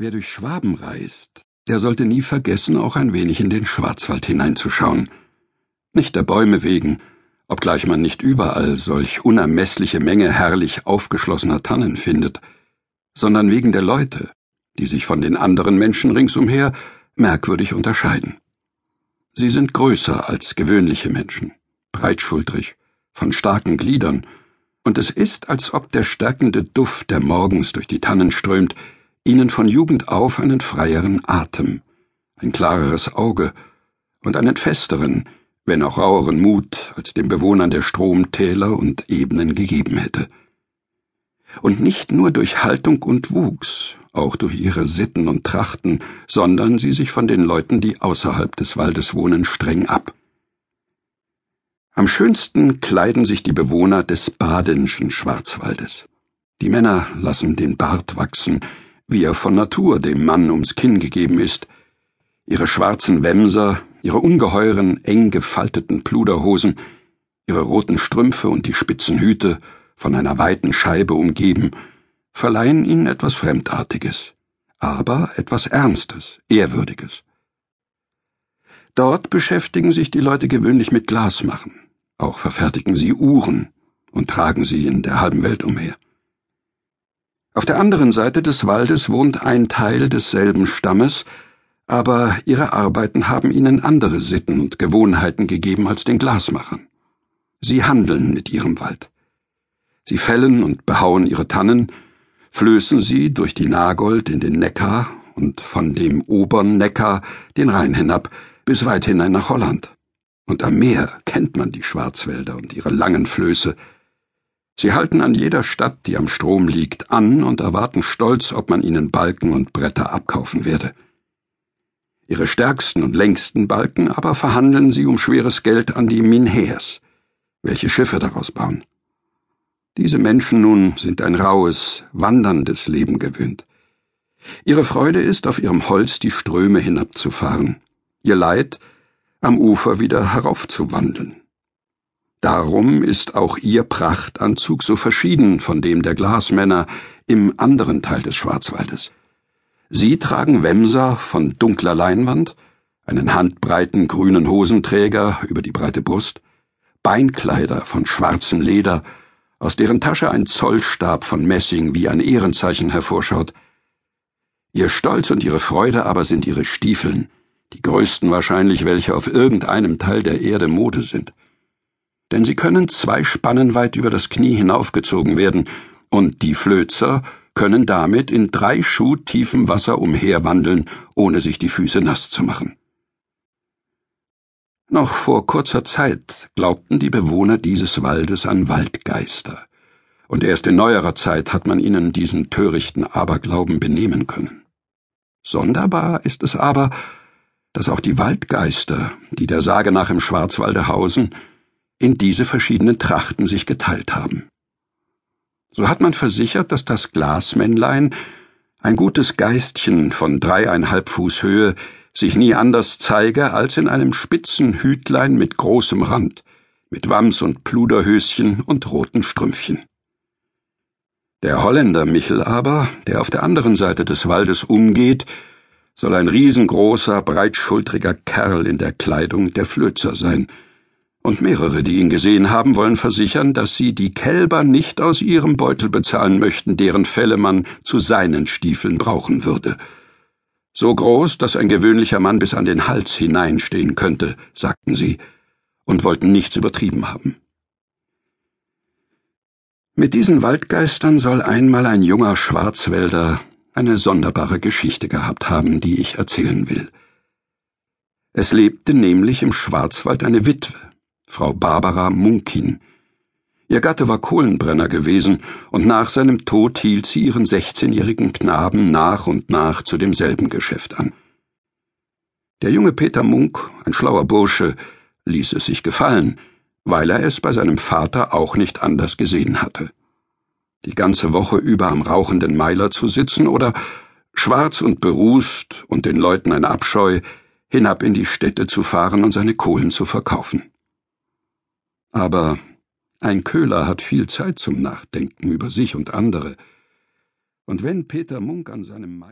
Wer durch Schwaben reist, der sollte nie vergessen, auch ein wenig in den Schwarzwald hineinzuschauen. Nicht der Bäume wegen, obgleich man nicht überall solch unermeßliche Menge herrlich aufgeschlossener Tannen findet, sondern wegen der Leute, die sich von den anderen Menschen ringsumher merkwürdig unterscheiden. Sie sind größer als gewöhnliche Menschen, breitschultrig, von starken Gliedern, und es ist, als ob der stärkende Duft, der morgens durch die Tannen strömt, ihnen von Jugend auf einen freieren Atem, ein klareres Auge und einen festeren, wenn auch raueren Mut als den Bewohnern der Stromtäler und Ebenen gegeben hätte. Und nicht nur durch Haltung und Wuchs, auch durch ihre Sitten und Trachten, sondern sie sich von den Leuten, die außerhalb des Waldes wohnen, streng ab. Am schönsten kleiden sich die Bewohner des badenschen Schwarzwaldes. Die Männer lassen den Bart wachsen, wie er von Natur dem Mann ums Kinn gegeben ist, ihre schwarzen Wämser, ihre ungeheuren, eng gefalteten Pluderhosen, ihre roten Strümpfe und die spitzen Hüte, von einer weiten Scheibe umgeben, verleihen ihnen etwas Fremdartiges, aber etwas Ernstes, Ehrwürdiges. Dort beschäftigen sich die Leute gewöhnlich mit Glasmachen, auch verfertigen sie Uhren und tragen sie in der halben Welt umher. Auf der anderen Seite des Waldes wohnt ein Teil desselben Stammes, aber ihre Arbeiten haben ihnen andere Sitten und Gewohnheiten gegeben als den Glasmachern. Sie handeln mit ihrem Wald. Sie fällen und behauen ihre Tannen, flößen sie durch die Nagold in den Neckar und von dem oberen Neckar den Rhein hinab bis weit hinein nach Holland. Und am Meer kennt man die Schwarzwälder und ihre langen Flöße, Sie halten an jeder Stadt, die am Strom liegt, an und erwarten stolz, ob man ihnen Balken und Bretter abkaufen werde. Ihre stärksten und längsten Balken aber verhandeln sie um schweres Geld an die Minheers, welche Schiffe daraus bauen. Diese Menschen nun sind ein raues, wanderndes Leben gewöhnt. Ihre Freude ist, auf ihrem Holz die Ströme hinabzufahren, ihr Leid, am Ufer wieder heraufzuwandeln. Darum ist auch ihr Prachtanzug so verschieden von dem der Glasmänner im anderen Teil des Schwarzwaldes. Sie tragen Wemser von dunkler Leinwand, einen handbreiten grünen Hosenträger über die breite Brust, Beinkleider von schwarzem Leder, aus deren Tasche ein Zollstab von Messing wie ein Ehrenzeichen hervorschaut. Ihr Stolz und ihre Freude aber sind ihre Stiefeln, die größten wahrscheinlich, welche auf irgendeinem Teil der Erde Mode sind denn sie können zwei Spannen weit über das Knie hinaufgezogen werden, und die Flözer können damit in drei Schuh tiefem Wasser umherwandeln, ohne sich die Füße nass zu machen. Noch vor kurzer Zeit glaubten die Bewohner dieses Waldes an Waldgeister, und erst in neuerer Zeit hat man ihnen diesen törichten Aberglauben benehmen können. Sonderbar ist es aber, dass auch die Waldgeister, die der Sage nach im Schwarzwalde hausen, in diese verschiedenen Trachten sich geteilt haben. So hat man versichert, dass das Glasmännlein, ein gutes Geistchen von dreieinhalb Fuß Höhe, sich nie anders zeige als in einem spitzen Hütlein mit großem Rand, mit Wams und Pluderhöschen und roten Strümpfchen. Der Holländer Michel aber, der auf der anderen Seite des Waldes umgeht, soll ein riesengroßer, breitschultriger Kerl in der Kleidung der Flözer sein, und mehrere, die ihn gesehen haben, wollen versichern, dass sie die Kälber nicht aus ihrem Beutel bezahlen möchten, deren Felle man zu seinen Stiefeln brauchen würde. So groß, dass ein gewöhnlicher Mann bis an den Hals hineinstehen könnte, sagten sie, und wollten nichts übertrieben haben. Mit diesen Waldgeistern soll einmal ein junger Schwarzwälder eine sonderbare Geschichte gehabt haben, die ich erzählen will. Es lebte nämlich im Schwarzwald eine Witwe, Frau Barbara Munkin. Ihr Gatte war Kohlenbrenner gewesen, und nach seinem Tod hielt sie ihren sechzehnjährigen Knaben nach und nach zu demselben Geschäft an. Der junge Peter Munk, ein schlauer Bursche, ließ es sich gefallen, weil er es bei seinem Vater auch nicht anders gesehen hatte. Die ganze Woche über am rauchenden Meiler zu sitzen oder schwarz und berußt und den Leuten ein Abscheu, hinab in die Städte zu fahren und seine Kohlen zu verkaufen. Aber ein Köhler hat viel Zeit zum Nachdenken über sich und andere. Und wenn Peter Munk an seinem Mai